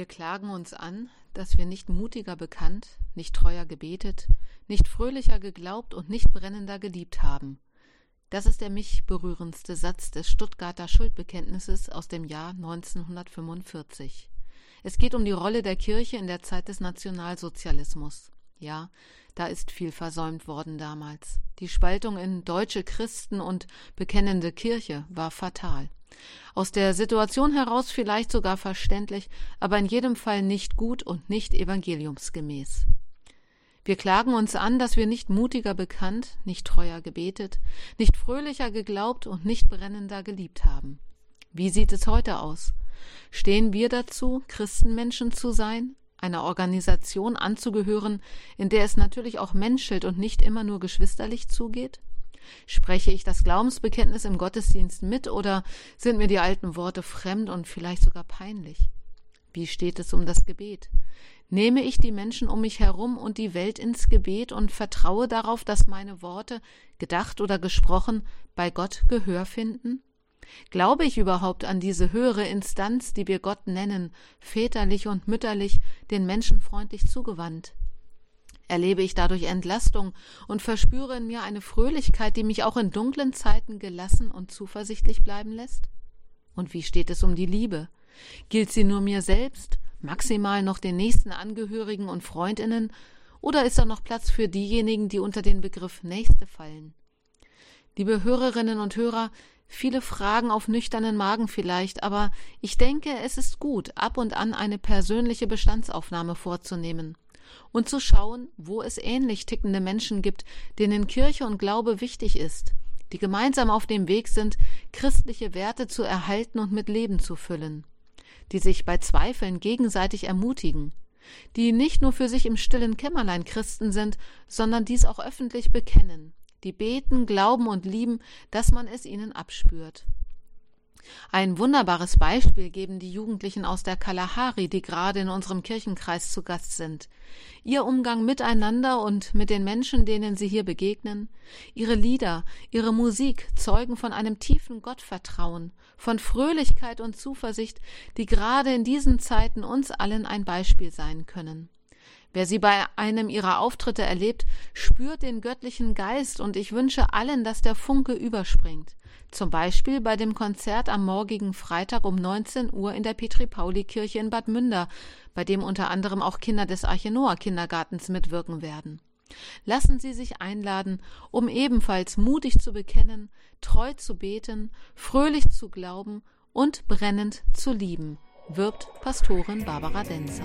Wir klagen uns an, dass wir nicht mutiger bekannt, nicht treuer gebetet, nicht fröhlicher geglaubt und nicht brennender geliebt haben. Das ist der mich berührendste Satz des Stuttgarter Schuldbekenntnisses aus dem Jahr 1945. Es geht um die Rolle der Kirche in der Zeit des Nationalsozialismus. Ja, da ist viel versäumt worden damals. Die Spaltung in deutsche Christen und bekennende Kirche war fatal. Aus der Situation heraus vielleicht sogar verständlich, aber in jedem Fall nicht gut und nicht evangeliumsgemäß. Wir klagen uns an, dass wir nicht mutiger bekannt, nicht treuer gebetet, nicht fröhlicher geglaubt und nicht brennender geliebt haben. Wie sieht es heute aus? Stehen wir dazu, Christenmenschen zu sein, einer Organisation anzugehören, in der es natürlich auch menschelt und nicht immer nur geschwisterlich zugeht? Spreche ich das Glaubensbekenntnis im Gottesdienst mit oder sind mir die alten Worte fremd und vielleicht sogar peinlich? Wie steht es um das Gebet? Nehme ich die Menschen um mich herum und die Welt ins Gebet und vertraue darauf, dass meine Worte, gedacht oder gesprochen, bei Gott Gehör finden? Glaube ich überhaupt an diese höhere Instanz, die wir Gott nennen, väterlich und mütterlich, den Menschen freundlich zugewandt? Erlebe ich dadurch Entlastung und verspüre in mir eine Fröhlichkeit, die mich auch in dunklen Zeiten gelassen und zuversichtlich bleiben lässt? Und wie steht es um die Liebe? Gilt sie nur mir selbst, maximal noch den nächsten Angehörigen und Freundinnen, oder ist da noch Platz für diejenigen, die unter den Begriff Nächste fallen? Liebe Hörerinnen und Hörer, viele Fragen auf nüchternen Magen vielleicht, aber ich denke, es ist gut, ab und an eine persönliche Bestandsaufnahme vorzunehmen und zu schauen, wo es ähnlich tickende Menschen gibt, denen Kirche und Glaube wichtig ist, die gemeinsam auf dem Weg sind, christliche Werte zu erhalten und mit Leben zu füllen, die sich bei Zweifeln gegenseitig ermutigen, die nicht nur für sich im stillen Kämmerlein Christen sind, sondern dies auch öffentlich bekennen, die beten, glauben und lieben, dass man es ihnen abspürt. Ein wunderbares Beispiel geben die Jugendlichen aus der Kalahari, die gerade in unserem Kirchenkreis zu Gast sind. Ihr Umgang miteinander und mit den Menschen, denen sie hier begegnen, ihre Lieder, ihre Musik zeugen von einem tiefen Gottvertrauen, von Fröhlichkeit und Zuversicht, die gerade in diesen Zeiten uns allen ein Beispiel sein können. Wer sie bei einem ihrer Auftritte erlebt, spürt den göttlichen Geist und ich wünsche allen, dass der Funke überspringt. Zum Beispiel bei dem Konzert am morgigen Freitag um 19 Uhr in der Petri-Pauli-Kirche in Bad Münder, bei dem unter anderem auch Kinder des Archenoa Kindergartens mitwirken werden. Lassen Sie sich einladen, um ebenfalls mutig zu bekennen, treu zu beten, fröhlich zu glauben und brennend zu lieben, wirbt Pastorin Barbara Denzer.